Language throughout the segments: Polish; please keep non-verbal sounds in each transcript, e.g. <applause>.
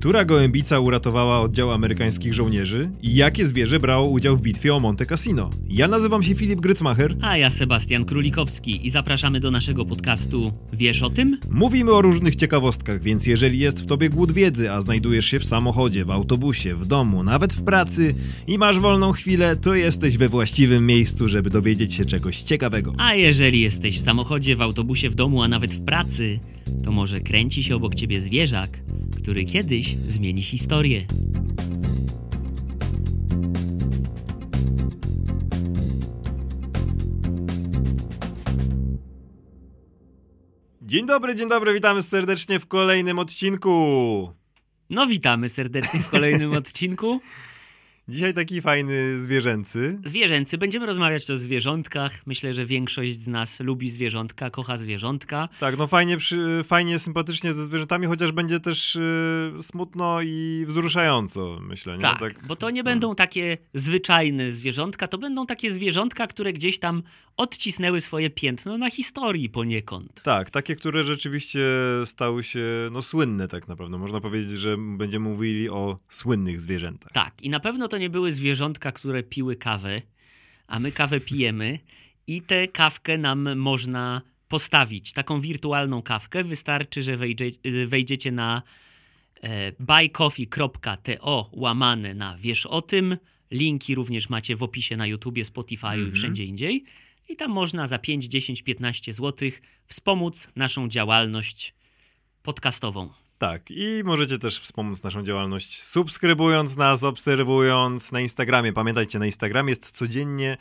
Która gołębica uratowała oddział amerykańskich żołnierzy? I jakie zwierzę brało udział w bitwie o Monte Cassino? Ja nazywam się Filip Grycmacher. A ja Sebastian Królikowski i zapraszamy do naszego podcastu Wiesz o tym? Mówimy o różnych ciekawostkach, więc jeżeli jest w tobie głód wiedzy, a znajdujesz się w samochodzie, w autobusie, w domu, nawet w pracy i masz wolną chwilę, to jesteś we właściwym miejscu, żeby dowiedzieć się czegoś ciekawego. A jeżeli jesteś w samochodzie, w autobusie, w domu, a nawet w pracy, to może kręci się obok ciebie zwierzak, który kiedyś zmieni historię. Dzień dobry, dzień dobry, witamy serdecznie w kolejnym odcinku. No witamy serdecznie w kolejnym odcinku. <laughs> Dzisiaj taki fajny zwierzęcy. Zwierzęcy. Będziemy rozmawiać o zwierzątkach. Myślę, że większość z nas lubi zwierzątka, kocha zwierzątka. Tak, no fajnie, przy, fajnie sympatycznie ze zwierzętami, chociaż będzie też y, smutno i wzruszająco, myślę. Nie? Tak, bo to nie będą takie zwyczajne zwierzątka, to będą takie zwierzątka, które gdzieś tam odcisnęły swoje piętno na historii poniekąd. Tak, takie, które rzeczywiście stały się no, słynne tak naprawdę. Można powiedzieć, że będziemy mówili o słynnych zwierzętach. Tak, i na pewno to nie były zwierzątka, które piły kawę, a my kawę pijemy i tę kawkę nam można postawić. Taką wirtualną kawkę. Wystarczy, że wejdzie, wejdziecie na e, buycoffee.to łamane na wiesz o tym. Linki również macie w opisie na YouTubie, Spotify Mhm. i wszędzie indziej. I tam można za 5, 10, 15 zł wspomóc naszą działalność podcastową. Tak, i możecie też wspomóc naszą działalność subskrybując nas, obserwując na Instagramie. Pamiętajcie, na Instagramie jest codziennie,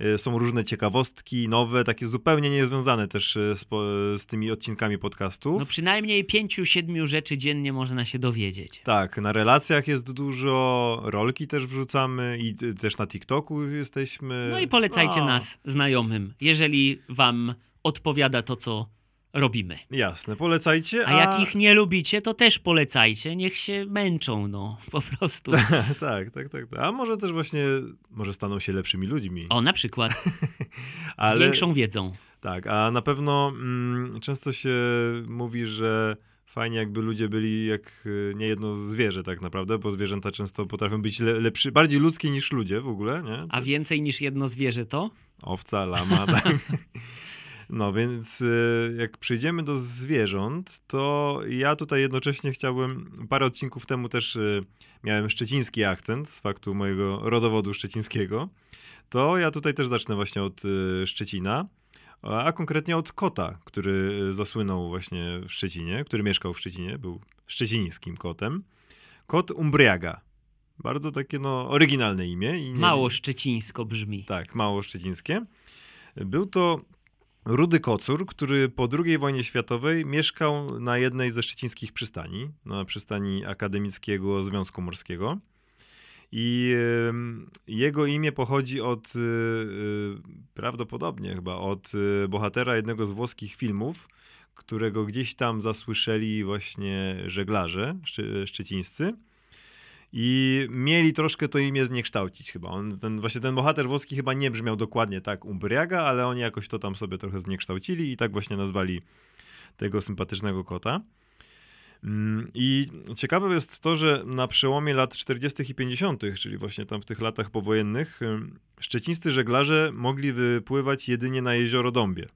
y, są różne ciekawostki, nowe, takie zupełnie niezwiązane też y, z, po, z tymi odcinkami podcastów. No przynajmniej 5-7 rzeczy dziennie można się dowiedzieć. Tak, na relacjach jest dużo, rolki też wrzucamy i też na TikToku jesteśmy. No i polecajcie No, nas znajomym, jeżeli wam odpowiada to, co robimy. Jasne, polecajcie. A jak ich nie lubicie, to też polecajcie. Niech się męczą, no, <laughs> po prostu. <laughs> tak, tak, tak, tak. A może też właśnie, może staną się lepszymi ludźmi. O, na przykład, <laughs> z Ale- większą wiedzą. Tak, a na pewno mm, często się mówi, że fajnie jakby ludzie byli jak y, nie jedno zwierzę tak naprawdę, bo zwierzęta często potrafią być le, lepszy, bardziej ludzkie niż ludzie w ogóle, nie? A więcej niż jedno zwierzę to? Owca, lama, tak. No więc y, jak przejdziemy do zwierząt, to ja tutaj jednocześnie chciałbym, parę odcinków temu też y, miałem szczeciński akcent z faktu mojego rodowodu szczecińskiego, to ja tutaj też zacznę właśnie od y, Szczecina, a konkretnie od kota, który zasłynął właśnie w Szczecinie, który mieszkał w Szczecinie, był szczecińskim kotem. Kot Umbriaga. Bardzo takie no oryginalne imię. I nie- Mało szczecińsko brzmi. tak, mało szczecińskie. Był to rudy kocur, który po II wojnie światowej mieszkał na jednej ze szczecińskich przystani, na przystani Akademickiego Związku Morskiego. I jego imię pochodzi od y, y, prawdopodobnie chyba od y, bohatera jednego z włoskich filmów, którego gdzieś tam zasłyszeli właśnie żeglarze szczecińscy. I mieli troszkę to imię zniekształcić chyba. On, ten, właśnie ten bohater włoski chyba nie brzmiał dokładnie tak Umbriaga, ale oni jakoś to tam sobie trochę zniekształcili i tak właśnie nazwali tego sympatycznego kota. Mm, I ciekawe jest to, że na przełomie lat 40. i 50., czyli właśnie tam w tych latach powojennych, ym, szczecińscy żeglarze mogli wypływać jedynie na jezioro Dąbie.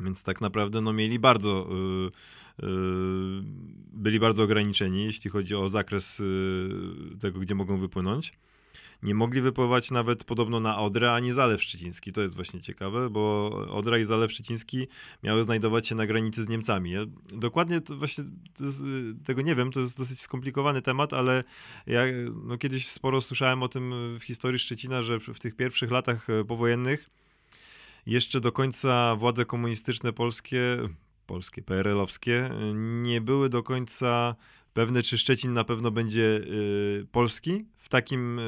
Więc tak naprawdę no, mieli bardzo, y, y, byli bardzo ograniczeni, jeśli chodzi o zakres y, tego, gdzie mogą wypłynąć. Nie mogli wypływać nawet podobno na Odrę ani Zalew Szczeciński. To jest właśnie ciekawe, bo Odra i Zalew Szczeciński miały znajdować się na granicy z Niemcami. Ja dokładnie to właśnie to jest, y, tego nie wiem, to jest dosyć skomplikowany temat, ale ja no, kiedyś sporo słyszałem o tym w historii Szczecina, że w tych pierwszych latach e, powojennych jeszcze do końca władze komunistyczne polskie, polskie, PRL-owskie, nie były do końca pewne, czy Szczecin na pewno będzie y, polski w takim, y,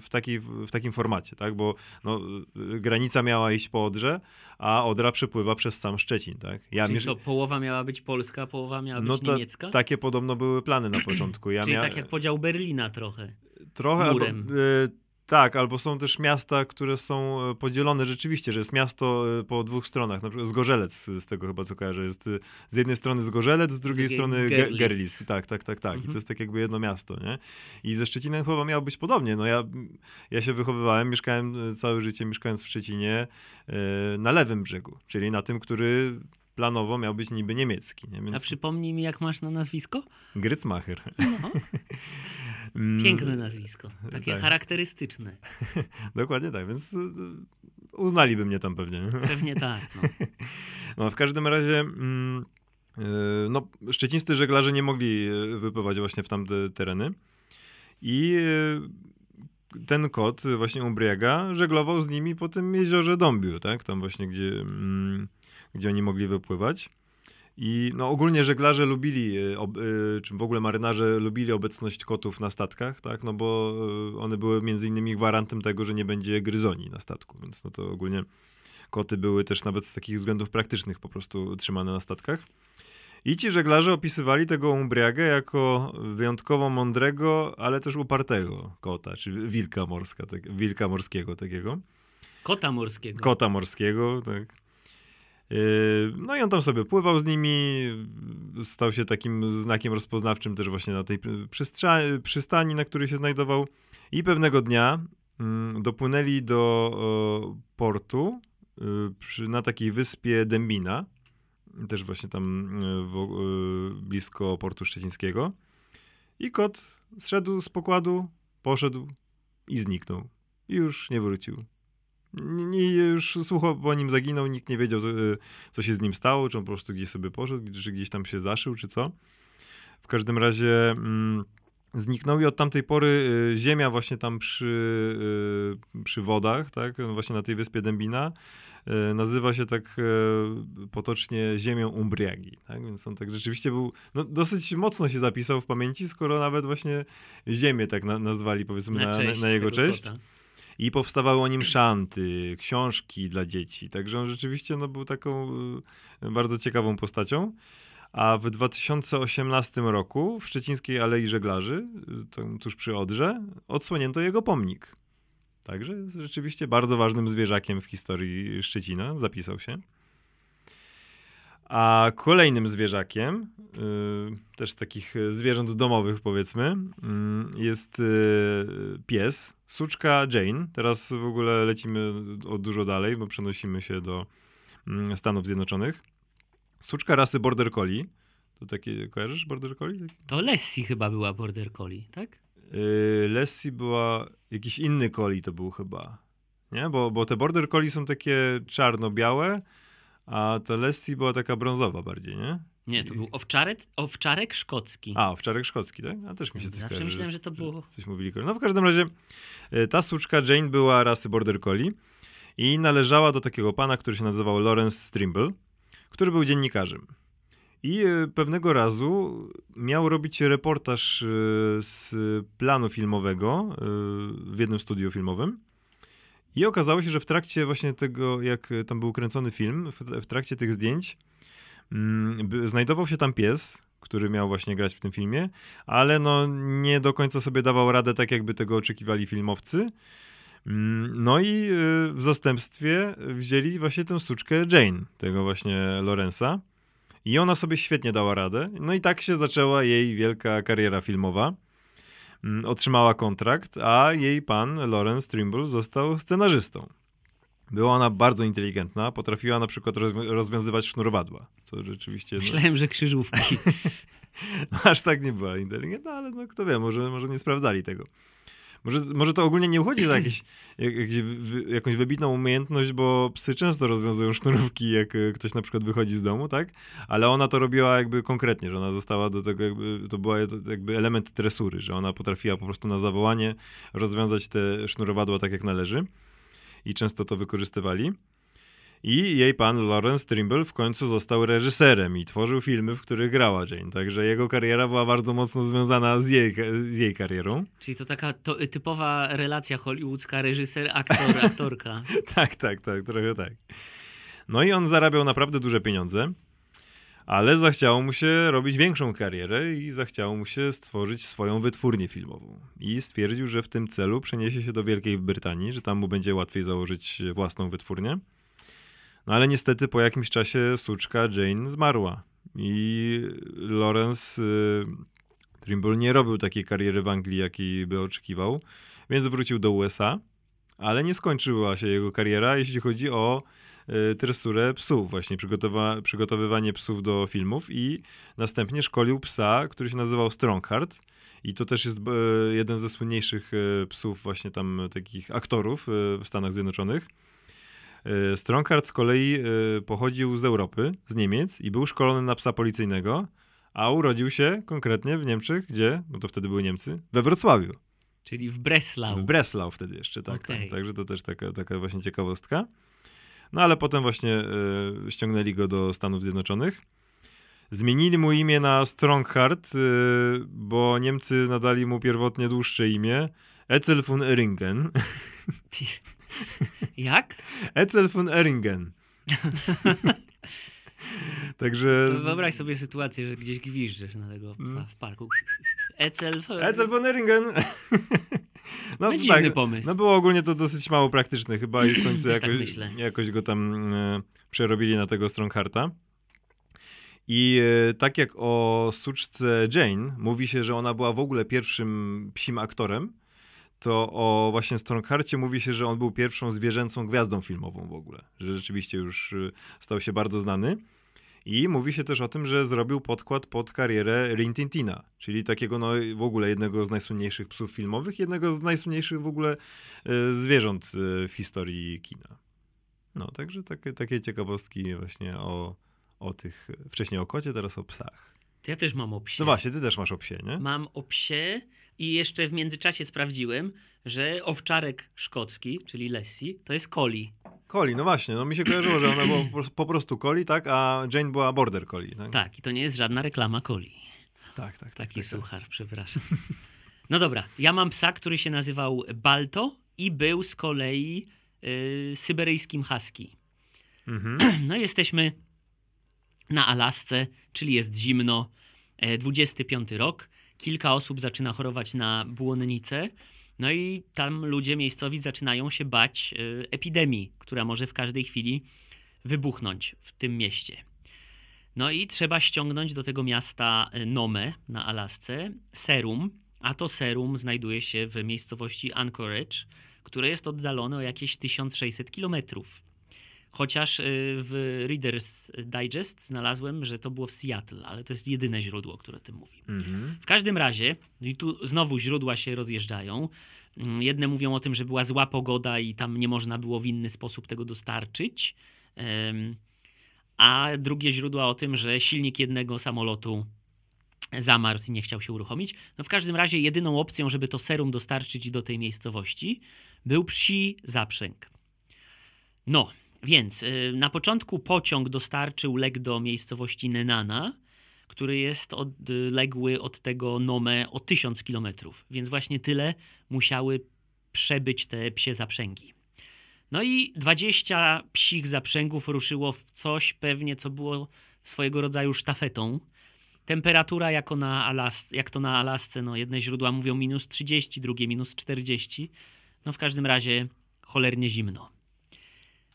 w, takiej, w takim formacie, tak? Bo no, y, granica miała iść po Odrze, a Odra przepływa przez sam Szczecin, tak? Ja Czyli miesz- co, połowa miała być polska, połowa miała być no to, niemiecka? takie podobno były plany na początku. Ja Czyli mia- tak jak podział Berlina trochę. trochę albo, Tak, albo są też miasta, które są e, podzielone rzeczywiście, że jest miasto e, po dwóch stronach, na przykład Zgorzelec z tego chyba co kojarzę, jest e, z jednej strony Zgorzelec, z drugiej drugiej strony Ge- Gerlitz. Gerlitz. Tak, tak, tak, tak. I Mhm. to jest tak jakby jedno miasto, nie? I ze Szczecinem chyba miało być podobnie. No ja, ja się wychowywałem, mieszkałem e, całe życie mieszkając w Szczecinie e, na lewym brzegu, czyli na tym, który planowo miał być niby niemiecki, nie? A Więc przypomnij mi, jak masz na nazwisko? Grycmacher. No, Mm, piękne nazwisko. Takie Tak. charakterystyczne. <laughs> Dokładnie tak, więc e, uznaliby mnie tam pewnie. Pewnie tak. No. <laughs> No, w każdym razie, mm, yy, no, szczecińscy żeglarze nie mogli wypływać właśnie w tamte tereny. I ten kot, właśnie Umbriaga, żeglował z nimi po tym jeziorze Dąbiu, tak? Tam właśnie, gdzie, mm, gdzie oni mogli wypływać. I no, ogólnie żeglarze lubili, ob, yy, czy w ogóle marynarze lubili obecność kotów na statkach, tak? No bo yy, one były między innymi gwarantem tego, że nie będzie gryzoni na statku, więc no to ogólnie koty były też nawet z takich względów praktycznych po prostu trzymane na statkach. I ci żeglarze opisywali tego Umbriagę jako wyjątkowo mądrego, ale też upartego kota, czy wilka morska, tak, wilka morskiego takiego. Kota morskiego. Kota morskiego, tak. Yy, No i on tam sobie pływał z nimi, stał się takim znakiem rozpoznawczym też właśnie na tej przystani, na której się znajdował. I pewnego dnia mm, dopłynęli do portu y, na takiej wyspie Dębina, też właśnie tam y, y, blisko portu szczecińskiego. I kot zszedł z pokładu, poszedł i zniknął. I już nie wrócił. Nie, już słucho po nim zaginął, nikt nie wiedział, co się z nim stało, czy on po prostu gdzieś sobie poszedł, czy gdzieś tam się zaszył, czy co. W każdym razie mm, zniknął i od tamtej pory y, ziemia właśnie tam przy, y, przy wodach, tak, właśnie na tej wyspie Dębina, y, nazywa się tak y, potocznie ziemią Umbriagi, tak, więc on tak rzeczywiście był, no dosyć mocno się zapisał w pamięci, skoro nawet właśnie ziemię tak na, nazwali powiedzmy na, na, na jego cześć. kota. I powstawały o nim szanty, książki dla dzieci. Także on rzeczywiście no, był taką y, bardzo ciekawą postacią. A w 2018 roku w Szczecińskiej Alei Żeglarzy, y, tuż przy Odrze, odsłonięto jego pomnik. Także jest rzeczywiście bardzo ważnym zwierzakiem w historii Szczecina. Zapisał się. A kolejnym zwierzakiem, y, też z takich y, zwierząt domowych powiedzmy, y, jest pies, suczka Jane. Teraz w ogóle lecimy o dużo dalej, bo przenosimy się do mm, Stanów Zjednoczonych. Suczka rasy Border Collie. To takie, kojarzysz Border Collie? To Lessie chyba była Border Collie, tak? Yy, Lassie była, jakiś inny Collie to był chyba, nie? Bo, bo te Border Collie są takie czarno-białe, a ta Lassie była taka brązowa bardziej, nie? Nie, to był owczarek, owczarek szkocki. A, owczarek szkocki, tak? A też mi się coś Zawsze kojarzy, myślałem, że to było- Coś mówili. No w każdym razie e, ta suczka Jane była rasy Border Collie i należała do takiego pana, który się nazywał Lawrence Strimble, który był dziennikarzem. I e, pewnego razu miał robić reportaż e, z planu filmowego w jednym studiu filmowym. I okazało się, że w trakcie właśnie tego, jak e, tam był kręcony film, w, trakcie tych zdjęć, mm, znajdował się tam pies, który miał właśnie grać w tym filmie, ale no nie do końca sobie dawał radę tak, jakby tego oczekiwali filmowcy. Mm, No i y, w zastępstwie wzięli właśnie tę suczkę Jane, tego właśnie Lorenza. I ona sobie świetnie dała radę. No i tak się zaczęła jej wielka kariera filmowa. Mm, Otrzymała kontrakt, a jej pan, Lawrence Trimble, został scenarzystą. Była ona bardzo inteligentna, potrafiła na przykład rozwi- rozwiązywać sznurowadła, co rzeczywiście... No, Myślałem, że krzyżówki. <laughs> no, aż tak nie była inteligentna, ale no kto wie, może, może nie sprawdzali tego. Może, może to ogólnie nie uchodzi za jakieś, <clears throat> jak, wy- jakąś wybitną umiejętność, bo psy często rozwiązują sznurówki, jak e, ktoś na przykład wychodzi z domu, tak? Ale ona to robiła jakby konkretnie, że ona została do tego jakby, to była jakby element tresury, że ona potrafiła po prostu na zawołanie rozwiązać te sznurowadła tak jak należy i często to wykorzystywali. I jej pan Lawrence Trimble w końcu został reżyserem i tworzył filmy, w których grała Jane. Także jego kariera była bardzo mocno związana z jej, z jej karierą. Czyli to taka to, typowa relacja hollywoodzka, reżyser, aktor, <laughs> aktorka. tak, tak, tak, trochę tak. No i on zarabiał naprawdę duże pieniądze. Ale zachciało mu się robić większą karierę i zachciało mu się stworzyć swoją wytwórnię filmową. I stwierdził, że w tym celu przeniesie się do Wielkiej Brytanii, że tam mu będzie łatwiej założyć własną wytwórnię. No ale niestety po jakimś czasie suczka Jane zmarła. I Lawrence y, Trimble nie robił takiej kariery w Anglii, jakiej by oczekiwał, więc wrócił do USA, ale nie skończyła się jego kariera, jeśli chodzi o y, tresurę psów, właśnie przygotowa- przygotowywanie psów do filmów i następnie szkolił psa, który się nazywał Strongheart. I to też jest y, jeden ze słynniejszych y, psów właśnie tam takich aktorów y, w Stanach Zjednoczonych. Y, Strongheart z kolei y, pochodził z Europy, z Niemiec i był szkolony na psa policyjnego, a urodził się konkretnie w Niemczech, gdzie, bo to wtedy były Niemcy, we Wrocławiu. Czyli w Breslau. W Breslau wtedy jeszcze, tak. Okej. tak. Także to też taka, taka właśnie ciekawostka. No ale potem właśnie y, ściągnęli go do Stanów Zjednoczonych. Zmienili mu imię na Strongheart, y, bo Niemcy nadali mu pierwotnie dłuższe imię. Etzel von Eringen. <laughs> <laughs> Jak? Etzel von Eringen. <laughs> Także... To wyobraź sobie sytuację, że gdzieś gwiżdżesz na tego psa w parku. <laughs> Ecel. Etzel von Eringen. No, dziwny pomysł. No było ogólnie to dosyć mało praktyczne chyba i w <clears throat> końcu tak jakoś, myślę. jakoś go tam e, przerobili na tego Stronghearta. I e, tak jak o suczce Jane mówi się, że ona była w ogóle pierwszym psim aktorem, to o właśnie Strongharcie mówi się, że on był pierwszą zwierzęcą gwiazdą filmową w ogóle, że rzeczywiście już e, stał się bardzo znany. I mówi się też o tym, że zrobił podkład pod karierę Rin Tintina, czyli takiego no, w ogóle jednego z najsłynniejszych psów filmowych, jednego z najsłynniejszych w ogóle e, zwierząt e, w historii kina. No, także takie, takie ciekawostki właśnie o, o tych, wcześniej o kocie, teraz o psach. To ja też mam o psie. No właśnie, ty też masz o psie, nie? Mam o psie i jeszcze w międzyczasie sprawdziłem, że owczarek szkocki, czyli Lassie, to jest Collie. Coli, no właśnie, no mi się kojarzyło, że ona była po prostu- Coli, tak, a Jane była Border Collie, tak? Tak, i to nie jest żadna reklama Collie. tak, tak. tak, Taki tak, tak. suchar, przepraszam. No dobra, ja mam psa, który się nazywał Balto i był z kolei y, syberyjskim husky. Mhm. <clears throat> No jesteśmy na Alasce, czyli jest zimno, e, 25 rok. Kilka osób zaczyna chorować na błonnicę. No i tam ludzie miejscowi zaczynają się bać e, epidemii, która może w każdej chwili wybuchnąć w tym mieście. No i trzeba ściągnąć do tego miasta e, Nome na Alasce serum, a to serum znajduje się w miejscowości Anchorage, które jest oddalone o jakieś 1600 kilometrów. Chociaż y, w Reader's Digest znalazłem, że to było w Seattle, ale to jest jedyne źródło, które o tym mówi. Mhm. W każdym razie, no i tu znowu źródła się rozjeżdżają. Mm, Jedne mówią o tym, że była zła pogoda i tam nie można było w inny sposób tego dostarczyć. A drugie źródła o tym, że silnik jednego samolotu zamarzł i nie chciał się uruchomić. No w każdym razie jedyną opcją, żeby to serum dostarczyć do tej miejscowości, był psi zaprzęg. No, więc y, na początku pociąg dostarczył lek do miejscowości Nenana, który jest odległy od tego Nome o 1000 kilometrów, więc właśnie tyle musiały przebyć te psie zaprzęgi. No i 20 psich zaprzęgów ruszyło w coś pewnie, co było swojego rodzaju sztafetą. Temperatura jako na Alas- jak to na Alasce, no jedne źródła mówią minus 30, drugie minus 40. No w każdym razie cholernie zimno.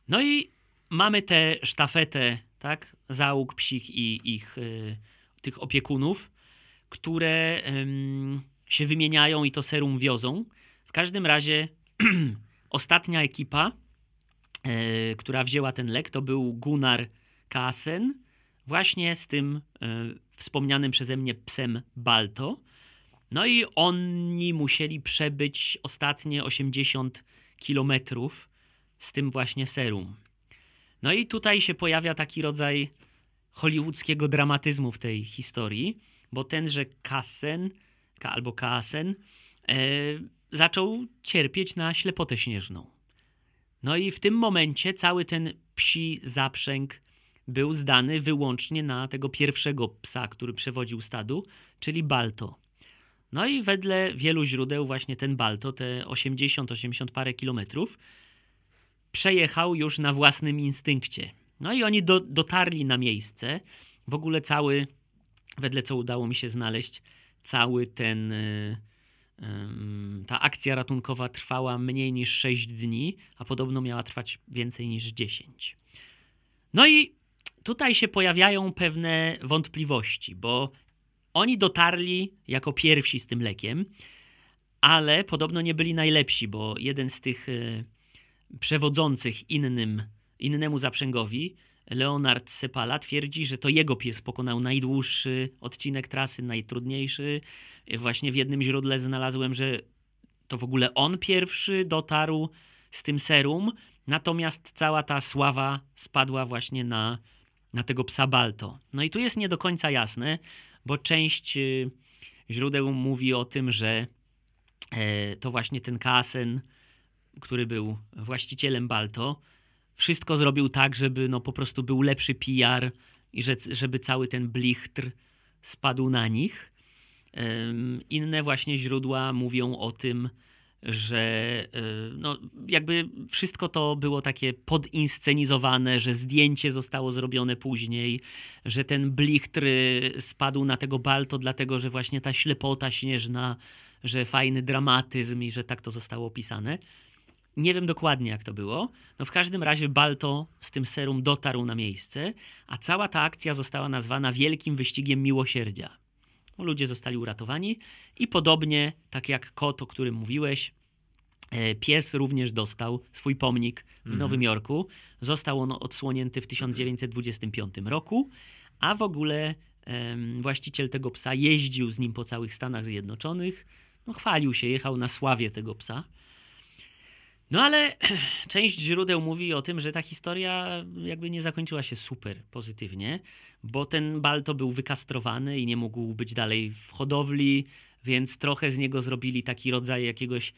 No i mamy tę sztafetę, tak, załóg psich i ich y, tych opiekunów, które ym, się wymieniają i to serum wiozą. W każdym razie <clears throat> ostatnia ekipa, e, która wzięła ten lek, to był Gunnar Kassen, właśnie z tym e, wspomnianym przeze mnie psem Balto. No i oni musieli przebyć ostatnie 80 kilometrów z tym właśnie serum. No i tutaj się pojawia taki rodzaj hollywoodzkiego dramatyzmu w tej historii, bo tenże Kassen, Ka- albo Kassen, e, zaczął cierpieć na ślepotę śnieżną. No i w tym momencie cały ten psi zaprzęg był zdany wyłącznie na tego pierwszego psa, który przewodził stadu, czyli Balto. No i wedle wielu źródeł właśnie ten Balto, te 80-80 parę kilometrów, przejechał już na własnym instynkcie. No i oni do, dotarli na miejsce w ogóle cały, wedle co udało mi się znaleźć, cały ten. Ta akcja ratunkowa trwała mniej niż 6 dni, a podobno miała trwać więcej niż 10. No i tutaj się pojawiają pewne wątpliwości, bo oni dotarli jako pierwsi z tym lekiem, ale podobno nie byli najlepsi, bo jeden z tych e, przewodzących innym, innemu zaprzęgowi, Leonard Sepala, twierdzi, że to jego pies pokonał najdłuższy odcinek trasy, najtrudniejszy. Właśnie w jednym źródle znalazłem, że to w ogóle on pierwszy dotarł z tym serum, natomiast cała ta sława spadła właśnie na, na tego psa Balto. No i tu jest nie do końca jasne, bo część y, źródeł mówi o tym, że e, to właśnie ten Kasen, który był właścicielem Balto, wszystko zrobił tak, żeby no po prostu był lepszy PR i że, żeby cały ten blichtr spadł na nich. Inne właśnie źródła mówią o tym, że e, no, jakby wszystko to było takie podinscenizowane, że zdjęcie zostało zrobione później, że ten blichtr spadł na tego balto, dlatego że właśnie ta ślepota śnieżna, że fajny dramatyzm i że tak to zostało opisane. Nie wiem dokładnie, jak to było. No w każdym razie Balto z tym serum dotarł na miejsce, a cała ta akcja została nazwana Wielkim Wyścigiem Miłosierdzia. Ludzie zostali uratowani i podobnie, tak jak kot, o którym mówiłeś, e, pies również dostał swój pomnik w mhm. Nowym Jorku. Został on odsłonięty w 1925 roku, a w ogóle właściciel tego psa jeździł z nim po całych Stanach Zjednoczonych. No, chwalił się, jechał na sławie tego psa. No ale <clears throat> część źródeł mówi o tym, że ta historia jakby nie zakończyła się super pozytywnie, bo ten Balto był wykastrowany i nie mógł być dalej w hodowli, więc trochę z niego zrobili taki rodzaj jakiegoś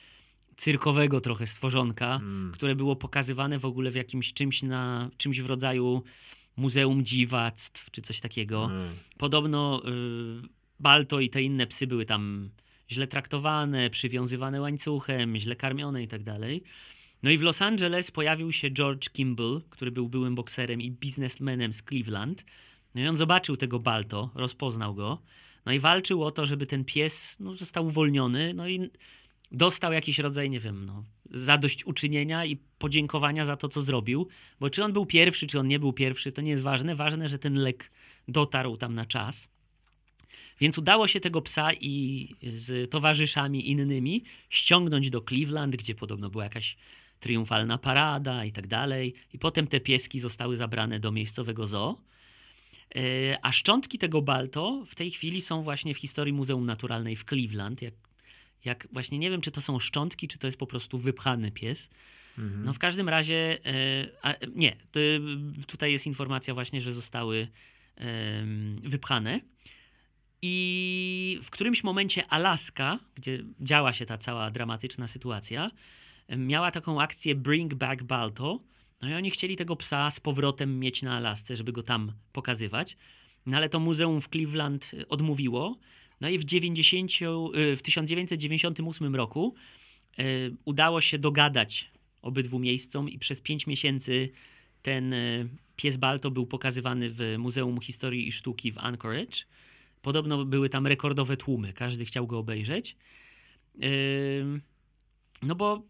cyrkowego trochę stworzonka, mm. które było pokazywane w ogóle w jakimś czymś na czymś w rodzaju Muzeum Dziwactw czy coś takiego. Mm. Podobno y, Balto i te inne psy były tam źle traktowane, przywiązywane łańcuchem, źle karmione i tak dalej. No i w Los Angeles pojawił się George Kimball, który był byłym bokserem i biznesmenem z Cleveland. No i on zobaczył tego Balto, rozpoznał go, no i walczył o to, żeby ten pies no, został uwolniony, no i dostał jakiś rodzaj, nie wiem, no, zadośćuczynienia i podziękowania za to, co zrobił. Bo czy on był pierwszy, czy on nie był pierwszy, to nie jest ważne. Ważne, że ten lek dotarł tam na czas. Więc udało się tego psa i z towarzyszami innymi ściągnąć do Cleveland, gdzie podobno była jakaś triumfalna parada i tak dalej. I potem te pieski zostały zabrane do miejscowego zoo. E, a szczątki tego balto w tej chwili są właśnie w historii Muzeum Naturalnej w Cleveland. Jak, jak właśnie nie wiem, czy to są szczątki, czy to jest po prostu wypchany pies. Mhm. No w każdym razie, e, a, nie, to, tutaj jest informacja właśnie, że zostały e, wypchane. I w którymś momencie Alaska, gdzie działa się ta cała dramatyczna sytuacja, miała taką akcję Bring Back Balto. No i oni chcieli tego psa z powrotem mieć na Alasce, żeby go tam pokazywać. No ale to muzeum w Cleveland odmówiło. No i w, 90, y, w 1998 roku y, udało się dogadać obydwu miejscom i przez pięć miesięcy ten pies Balto był pokazywany w Muzeum Historii i Sztuki w Anchorage. Podobno były tam rekordowe tłumy, każdy chciał go obejrzeć. No bo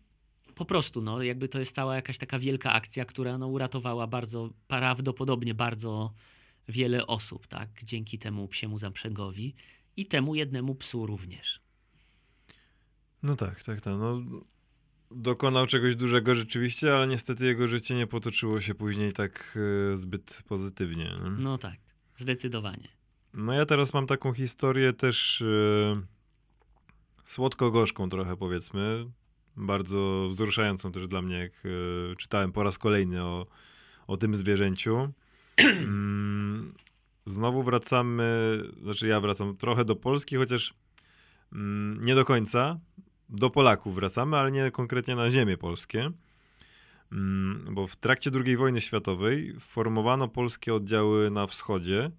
po prostu, no, jakby to jest cała jakaś taka wielka akcja, która no, uratowała bardzo, prawdopodobnie bardzo wiele osób, tak, dzięki temu psiemu zaprzęgowi i temu jednemu psu również. No tak, tak, tak. No, dokonał czegoś dużego rzeczywiście, ale niestety jego życie nie potoczyło się później tak y, zbyt pozytywnie. Nie? No tak, zdecydowanie. No ja teraz mam taką historię też yy, słodko-gorzką trochę powiedzmy. Bardzo wzruszającą też dla mnie, jak yy, czytałem po raz kolejny o, o tym zwierzęciu. <clears throat> Mm, znowu wracamy, znaczy ja wracam trochę do Polski, chociaż mm, nie do końca. Do Polaków wracamy, ale nie konkretnie na ziemię polskie. Mm, bo w trakcie II wojny światowej formowano polskie oddziały na wschodzie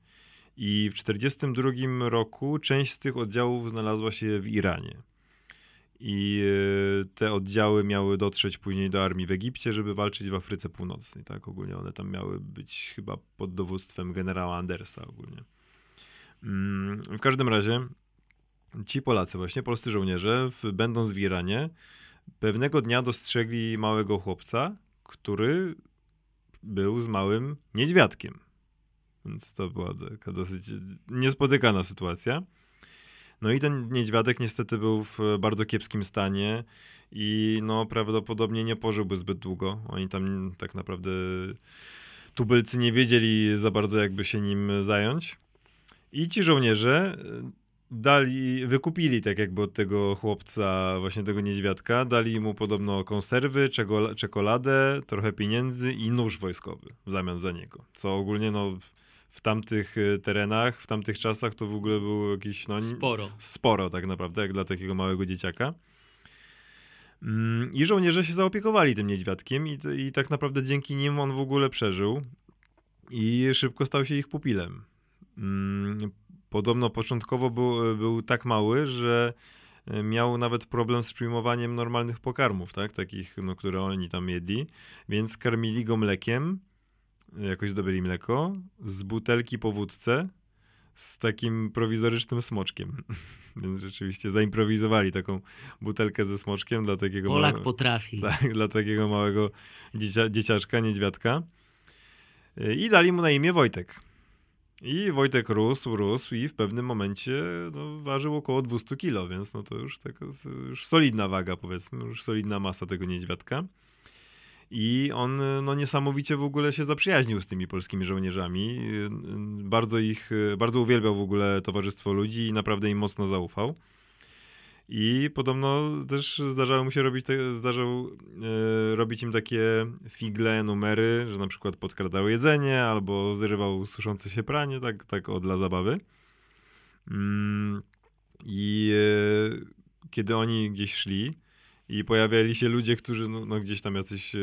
i w 1942 roku część z tych oddziałów znalazła się w Iranie. i e, te oddziały miały dotrzeć później do armii w Egipcie, żeby walczyć w Afryce Północnej. Tak, ogólnie one tam miały być chyba pod dowództwem generała Andersa ogólnie. Mm, w każdym razie ci Polacy, właśnie polscy żołnierze, będąc w Iranie, pewnego dnia dostrzegli małego chłopca, który był z małym niedźwiadkiem. Więc to była taka dosyć niespotykana sytuacja. No i ten niedźwiadek niestety był w bardzo kiepskim stanie i no prawdopodobnie nie pożyłby zbyt długo. Oni tam tak naprawdę tubylcy nie wiedzieli za bardzo jakby się nim zająć. I ci żołnierze dali, wykupili tak jakby od tego chłopca, właśnie tego niedźwiadka, dali mu podobno konserwy, czekoladę, trochę pieniędzy i nóż wojskowy w zamian za niego. Co ogólnie no w tamtych e, terenach, w tamtych czasach to w ogóle było jakieś... No, sporo. Sporo tak naprawdę, jak dla takiego małego dzieciaka. Mm, I żołnierze się zaopiekowali tym niedźwiadkiem i, i tak naprawdę dzięki nim on w ogóle przeżył i szybko stał się ich pupilem. Podobno początkowo był, był tak mały, że e, miał nawet problem z przyjmowaniem normalnych pokarmów, tak? Takich, no, które oni tam jedli, więc karmili go mlekiem, jakoś zdobyli mleko, z butelki po wódce, z takim prowizorycznym smoczkiem. <laughs> Więc rzeczywiście zaimprowizowali taką butelkę ze smoczkiem dla takiego Polak małego, potrafi. <laughs> Tak, dla takiego małego dziecia, dzieciaczka, niedźwiadka. E, I dali mu na imię Wojtek. I Wojtek rósł, rósł i w pewnym momencie no, ważył około 200 kilo, więc no to już, taka, już solidna waga powiedzmy, już solidna masa tego niedźwiadka. I on no, niesamowicie w ogóle się zaprzyjaźnił z tymi polskimi żołnierzami. Bardzo ich, bardzo uwielbiał w ogóle towarzystwo ludzi i naprawdę im mocno zaufał. I podobno też zdarzało mu się robić, te, zdarzał e, robić im takie figle, numery, że na przykład podkradał jedzenie albo zrywał suszące się pranie, tak, tak o dla zabawy. Mm, I e, kiedy oni gdzieś szli, i pojawiali się ludzie, którzy no, no gdzieś tam jacyś e,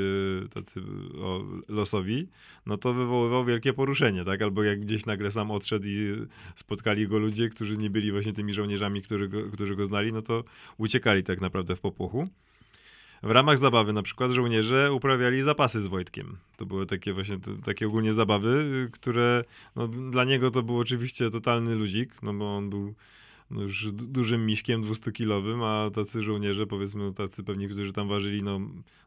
tacy o, losowi, no to wywoływał wielkie poruszenie, tak? Albo jak gdzieś nagle sam odszedł i spotkali go ludzie, którzy nie byli właśnie tymi żołnierzami, którzy go, którzy go znali, no to uciekali tak naprawdę w popłochu. W ramach zabawy na przykład żołnierze uprawiali zapasy z Wojtkiem. To były takie właśnie takie ogólnie zabawy, które no, dla niego to był oczywiście totalny ludzik, no bo on był już dużym miśkiem 200-kilowym, a tacy żołnierze, powiedzmy, no tacy pewnie, którzy tam ważyli no,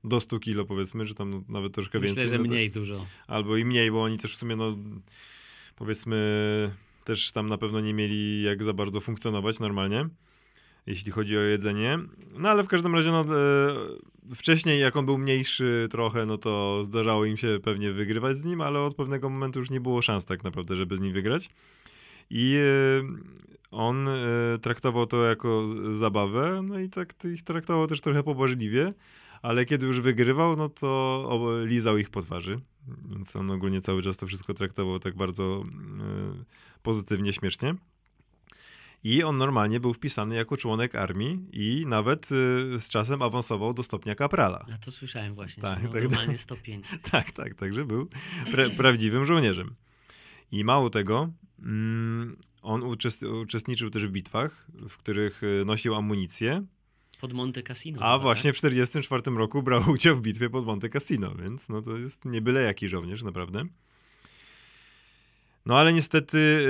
do 100 kilo, powiedzmy, że tam no, nawet troszkę Myślę, więcej. Myślę, że no mniej dużo. Albo i mniej, bo oni też w sumie, no powiedzmy, też tam na pewno nie mieli jak za bardzo funkcjonować normalnie, jeśli chodzi o jedzenie. No ale w każdym razie, no, e, wcześniej jak on był mniejszy trochę, no to zdarzało im się pewnie wygrywać z nim, ale od pewnego momentu już nie było szans tak naprawdę, żeby z nim wygrać. I e, on e, traktował to jako zabawę, no i tak ich traktował też trochę pobożliwie, ale kiedy już wygrywał, no to lizał ich po twarzy. Więc on ogólnie cały czas to wszystko traktował tak bardzo e, pozytywnie, śmiesznie. I on normalnie był wpisany jako członek armii i nawet e, z czasem awansował do stopnia kaprala. Ja to słyszałem właśnie, tak, tak, normalnie tak, stopień. <laughs> Tak, tak, także był pra prawdziwym żołnierzem. I mało tego, on uczestniczył też w bitwach, w których e, nosił amunicję. Pod Monte Cassino. A właśnie tak? w 1944 roku brał udział w bitwie pod Monte Cassino, więc no to jest nie byle jaki żołnierz, naprawdę. No ale niestety,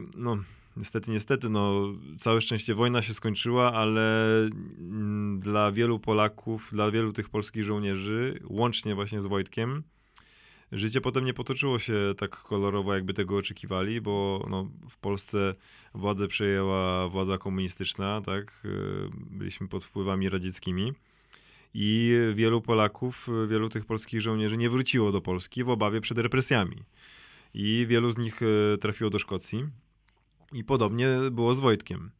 e, no niestety, niestety, no całe szczęście wojna się skończyła, ale mm, dla wielu Polaków, dla wielu tych polskich żołnierzy, łącznie właśnie z Wojtkiem, Życie potem nie potoczyło się tak kolorowo, jakby tego oczekiwali, bo no, w Polsce władzę przejęła władza komunistyczna, tak? Byliśmy pod wpływami radzieckimi. I wielu Polaków, wielu tych polskich żołnierzy nie wróciło do Polski w obawie przed represjami. I wielu z nich e, trafiło do Szkocji. I podobnie było z Wojtkiem,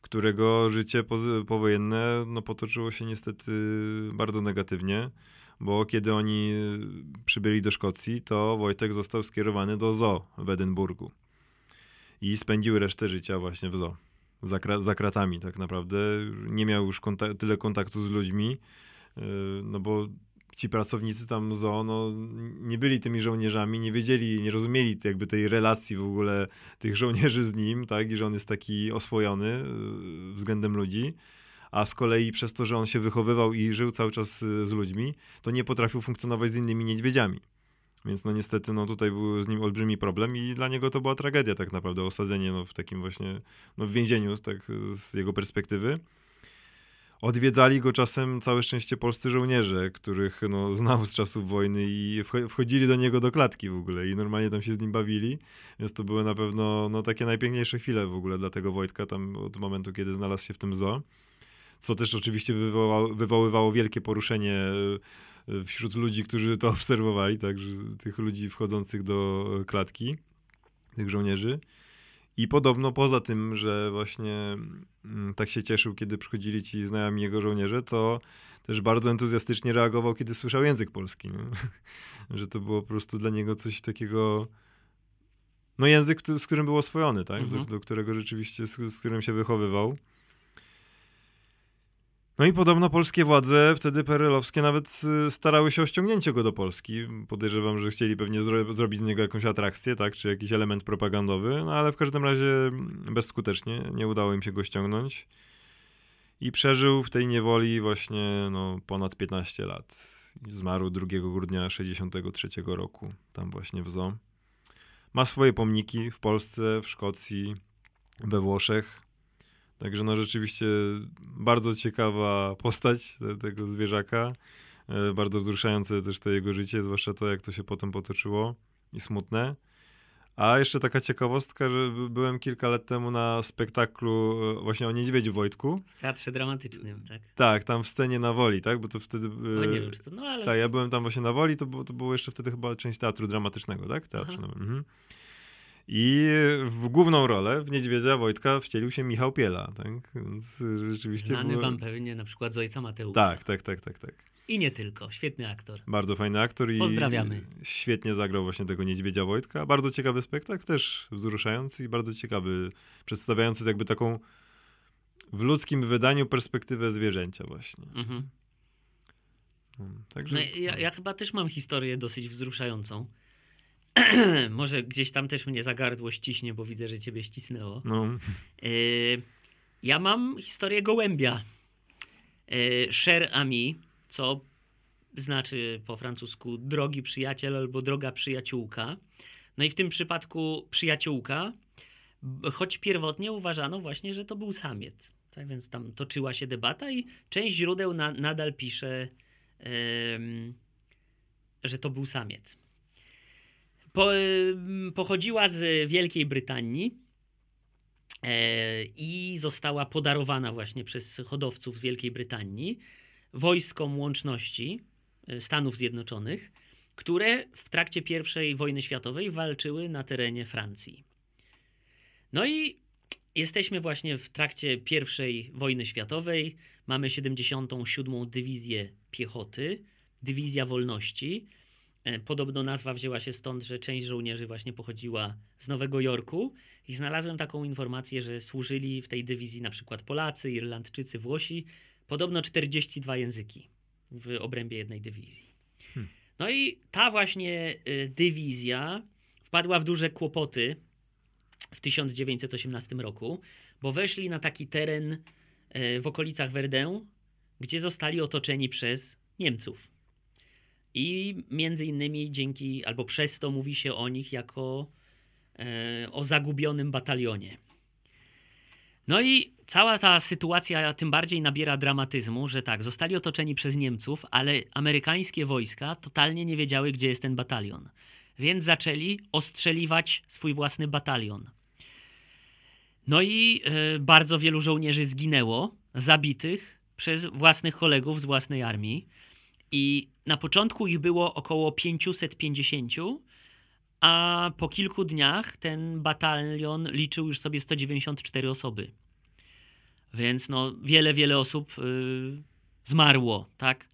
którego życie powojenne no, potoczyło się niestety bardzo negatywnie bo kiedy oni przybyli do Szkocji, to Wojtek został skierowany do zoo w Edynburgu i spędził resztę życia właśnie w zoo. Za, za kratami tak naprawdę. Nie miał już kontak tyle kontaktu z ludźmi, yy, no bo ci pracownicy tam zoo no, nie byli tymi żołnierzami, nie wiedzieli, nie rozumieli jakby tej relacji w ogóle tych żołnierzy z nim, tak, i że on jest taki oswojony yy, względem ludzi a z kolei przez to, że on się wychowywał i żył cały czas y, z ludźmi, to nie potrafił funkcjonować z innymi niedźwiedziami. Więc no niestety no tutaj był z nim olbrzymi problem i dla niego to była tragedia tak naprawdę, osadzenie no, w takim właśnie no, w więzieniu tak z jego perspektywy. Odwiedzali go czasem całe szczęście polscy żołnierze, których no, znał z czasów wojny i wchodzili do niego do klatki w ogóle i normalnie tam się z nim bawili, więc to były na pewno no, takie najpiękniejsze chwile w ogóle dla tego Wojtka tam od momentu, kiedy znalazł się w tym zoo. Co też oczywiście wywołało, wywoływało wielkie poruszenie e, wśród ludzi, którzy to <laughs> obserwowali, także tych ludzi wchodzących do klatki, tych żołnierzy. I podobno poza tym, że właśnie mm, tak się cieszył, kiedy przychodzili ci znajomi jego żołnierze, to też bardzo entuzjastycznie reagował, kiedy słyszał język polski. Nie? <laughs> że to było po prostu dla niego coś takiego. No, język, z którym był oswojony, tak? Mhm. Do, do, którego rzeczywiście, z, z którym się wychowywał. No i podobno polskie władze, wtedy perelowskie, nawet y, starały się o ściągnięcie go do Polski. Podejrzewam, że chcieli pewnie zro zrobić z niego jakąś atrakcję, tak, czy jakiś element propagandowy, no ale w każdym razie bezskutecznie, nie udało im się go ściągnąć. I przeżył w tej niewoli właśnie no, ponad 15 lat. Zmarł 2 grudnia 63 roku, tam właśnie w zoo. Ma swoje pomniki w Polsce, w Szkocji, we Włoszech. Także no rzeczywiście bardzo ciekawa postać te, tego zwierzaka. E, bardzo wzruszające też to jego życie, zwłaszcza to, jak to się potem potoczyło i smutne. A jeszcze taka ciekawostka, że byłem kilka lat temu na spektaklu e, właśnie o Niedźwiedziu Wojtku. W teatrze dramatycznym, tak? Tak, tam w scenie na Woli, tak? Bo to wtedy... No nie wiem, czy to... No ale... Tak, ja byłem tam właśnie na Woli, to było, to było jeszcze wtedy chyba część teatru dramatycznego, tak? Teatr, no, mhm. I w główną rolę w Niedźwiedzia Wojtka wcielił się Michał Piela, tak? Więc rzeczywiście Znany było... wam pewnie na przykład z Ojca Mateusza. Tak, tak, tak, tak, tak. I nie tylko, świetny aktor. Bardzo fajny aktor i Pozdrawiamy. świetnie zagrał właśnie tego Niedźwiedzia Wojtka. Bardzo ciekawy spektakl, też wzruszający i bardzo ciekawy, przedstawiający jakby taką w ludzkim wydaniu perspektywę zwierzęcia właśnie. Mhm. No, także... No, ja, ja chyba też mam historię dosyć wzruszającą. <clears throat> może gdzieś tam też mnie za gardło ściśnie, bo widzę, że ciebie ścisnęło. No. Y ja mam historię gołębia. Y cher ami, co znaczy po francusku drogi przyjaciel albo droga przyjaciółka. No i w tym przypadku przyjaciółka, choć pierwotnie uważano właśnie, że to był samiec. Tak więc tam toczyła się debata i część źródeł na, nadal pisze, yy, że to był samiec. Po, pochodziła z Wielkiej Brytanii e, i została podarowana właśnie przez hodowców z Wielkiej Brytanii wojskom łączności e, Stanów Zjednoczonych, które w trakcie I wojny światowej walczyły na terenie Francji. No i jesteśmy właśnie w trakcie I wojny światowej. Mamy 77. Dywizję Piechoty, Dywizja Wolności, podobno nazwa wzięła się stąd, że część żołnierzy właśnie pochodziła z Nowego Jorku i znalazłem taką informację, że służyli w tej dywizji na przykład Polacy, Irlandczycy, Włosi. Podobno 42 języki w obrębie jednej dywizji. Hmm. No i ta właśnie e, dywizja wpadła w duże kłopoty w 1918 roku, bo weszli na taki teren e, w okolicach Verdun, gdzie zostali otoczeni przez Niemców. I między innymi dzięki, albo przez to mówi się o nich jako e, o zagubionym batalionie. No i cała ta sytuacja tym bardziej nabiera dramatyzmu, że tak, zostali otoczeni przez Niemców, ale amerykańskie wojska totalnie nie wiedziały, gdzie jest ten batalion. Więc zaczęli ostrzeliwać swój własny batalion. No i e, bardzo wielu żołnierzy zginęło, zabitych przez własnych kolegów z własnej armii. I na początku ich było około 550, a po kilku dniach ten batalion liczył już sobie 194 osoby. Więc no, wiele, wiele osób yy, zmarło, tak?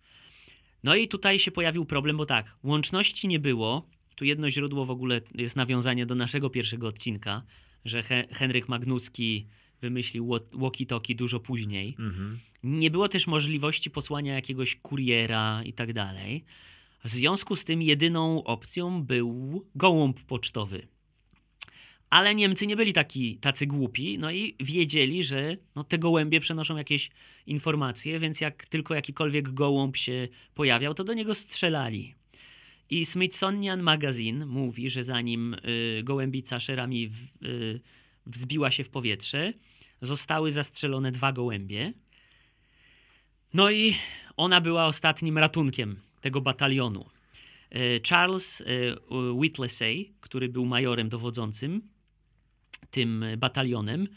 No i tutaj się pojawił problem, bo tak, łączności nie było. Tu jedno źródło w ogóle jest nawiązanie do naszego pierwszego odcinka, że He Henryk Magnuski wymyślił walkie-talkie dużo później. Mhm. Nie było też możliwości posłania jakiegoś kuriera i tak dalej. W związku z tym jedyną opcją był gołąb pocztowy. Ale Niemcy nie byli taki, tacy głupi, no i wiedzieli, że no, te gołębie przenoszą jakieś informacje, więc jak tylko jakikolwiek gołąb się pojawiał, to do niego strzelali. I Smithsonian Magazine mówi, że zanim y, gołębica szerami w, y, wzbiła się w powietrze, zostały zastrzelone dwa gołębie. No i ona była ostatnim ratunkiem tego batalionu. Y, Charles y, Whitlesey, który był majorem dowodzącym tym batalionem,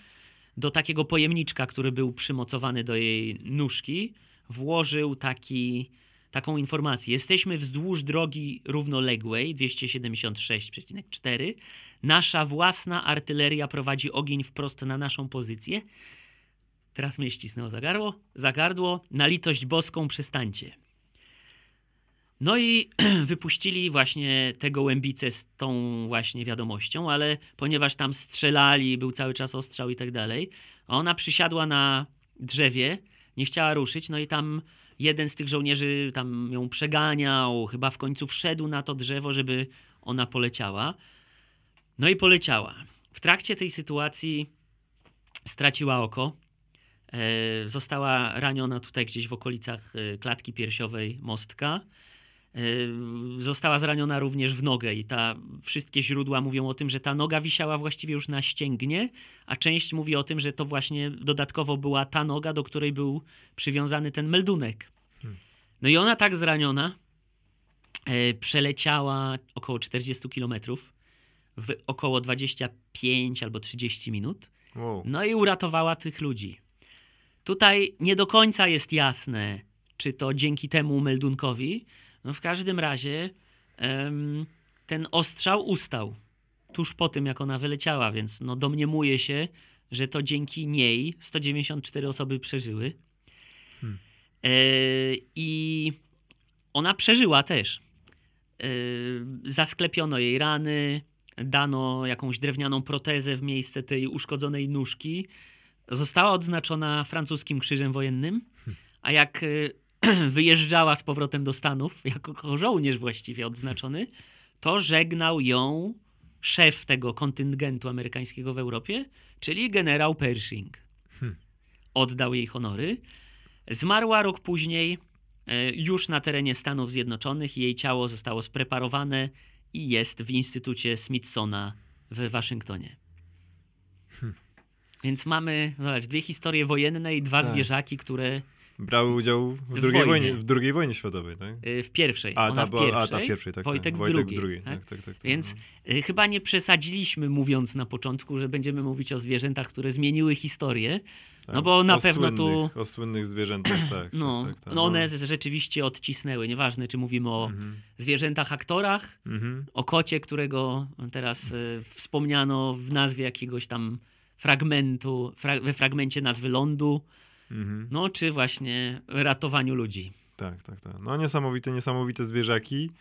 do takiego pojemniczka, który był przymocowany do jej nóżki, włożył taki taką informację. Jesteśmy wzdłuż drogi równoległej 276,4. Nasza własna artyleria prowadzi ogień wprost na naszą pozycję. Teraz mnie ścisnęło za gardło. Za gardło. Na litość boską przestańcie. No i <clears throat> wypuścili właśnie te gołębice z tą właśnie wiadomością, ale ponieważ tam strzelali, był cały czas ostrzał i tak dalej, ona przysiadła na drzewie, nie chciała ruszyć, no i tam jeden z tych żołnierzy tam ją przeganiał, chyba w końcu wszedł na to drzewo, żeby ona poleciała. No i poleciała. W trakcie tej sytuacji straciła oko. E, została raniona tutaj gdzieś w okolicach e, klatki piersiowej mostka. E, została zraniona również w nogę i ta wszystkie źródła mówią o tym, że ta noga wisiała właściwie już na ścięgnie, a część mówi o tym, że to właśnie dodatkowo była ta noga, do której był przywiązany ten meldunek. No i ona tak zraniona e, przeleciała około 40 kilometrów w około 25 albo 30 minut. Wow. No i uratowała tych ludzi. Tutaj nie do końca jest jasne, czy to dzięki temu meldunkowi. No w każdym razie em, ten ostrzał ustał tuż po tym, jak ona wyleciała, więc no domniemuje się, że to dzięki niej 194 osoby przeżyły. E, I ona przeżyła też. E, zasklepiono jej rany, dano jakąś drewnianą protezę w miejsce tej uszkodzonej nóżki. Została odznaczona francuskim krzyżem wojennym, a jak e, <clears throat> wyjeżdżała z powrotem do Stanów, jako żołnierz właściwie odznaczony, to żegnał ją szef tego kontyngentu amerykańskiego w Europie, czyli generał Pershing. Oddał jej honory. Zmarła rok później, e, już na terenie Stanów Zjednoczonych. Jej ciało zostało spreparowane i jest w Instytucie Smithsona w Waszyngtonie. Więc mamy, zobacz, dwie historie wojenne i dwa Tak. zwierzaki, które Brały udział w W drugiej, wojnie. wojnie, w drugiej wojnie światowej, tak? y, w pierwszej, A, ona ta, w była- pierwszej, a, ta pierwszej, tak. Wojtek tak. w Wojtek drugiej. w drugiej. tak? Tak, tak, tak, tak. Więc y, chyba nie przesadziliśmy mówiąc na początku, że będziemy mówić o zwierzętach, które zmieniły historię, Tak. no bo na o pewno tu- słynnych, O słynnych zwierzętach, tak. no, tak, tak, tak. no one z- rzeczywiście odcisnęły. Nieważne, czy mówimy o Mhm. zwierzętach, aktorach, Mhm. o kocie, którego teraz y, wspomniano w nazwie jakiegoś tam fragmentu, fra we fragmencie nazwy lądu, Mhm. no czy właśnie ratowaniu ludzi. Tak, tak, tak. No niesamowite, niesamowite zwierzaki.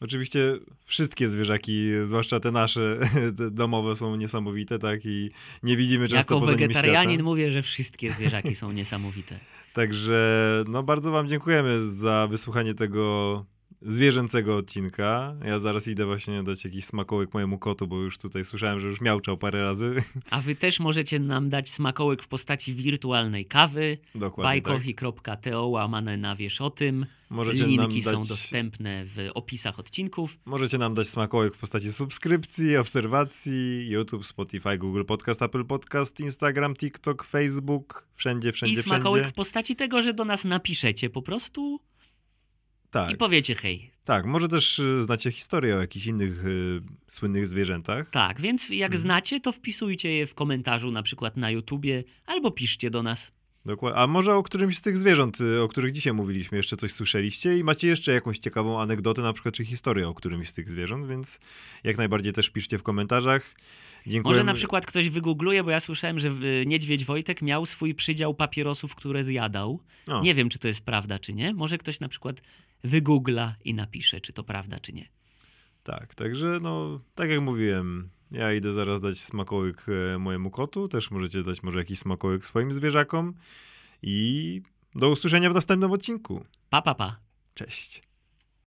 Oczywiście wszystkie zwierzaki, zwłaszcza te nasze <laughs> te domowe są niesamowite, tak? I nie widzimy często Jako wegetarianin mówię, że wszystkie zwierzaki są niesamowite. <laughs> Także no bardzo wam dziękujemy za wysłuchanie tego zwierzęcego odcinka. Ja zaraz idę właśnie dać jakiś smakołyk mojemu kotu, bo już tutaj słyszałem, że już miałczał parę razy. A wy też możecie nam dać smakołyk w postaci wirtualnej kawy. Dokładnie tak. bajkofi.to łamane na wiesz o tym. Możecie Linki nam są dać- dostępne w opisach odcinków. Możecie nam dać smakołyk w postaci subskrypcji, obserwacji, YouTube, Spotify, Google Podcast, Apple Podcast, Instagram, TikTok, Facebook, wszędzie, wszędzie, I smakołyk wszędzie. w postaci tego, że do nas napiszecie po prostu Tak, i powiecie hej. tak. Może też y, znacie historię o jakichś innych y, słynnych zwierzętach. Tak, więc jak Mhm. znacie, to wpisujcie je w komentarzu na przykład na YouTubie albo piszcie do nas. Dokładnie. A może o którymś z tych zwierząt, y, o których dzisiaj mówiliśmy, jeszcze coś słyszeliście i macie jeszcze jakąś ciekawą anegdotę, na przykład, czy historię o którymś z tych zwierząt, więc jak najbardziej też piszcie w komentarzach. Dziękuję. Może na przykład ktoś wygoogluje, bo ja słyszałem, że y, niedźwiedź Wojtek miał swój przydział papierosów, które zjadał. O, Nie wiem, czy to jest prawda, czy nie. Może ktoś na przykład wygoogla i napisze, czy to prawda, czy nie. Tak, także no, tak jak mówiłem, ja idę zaraz dać smakołyk e, mojemu kotu, też możecie dać może jakiś smakołyk swoim zwierzakom i do usłyszenia w następnym odcinku. Pa, pa, pa. Cześć.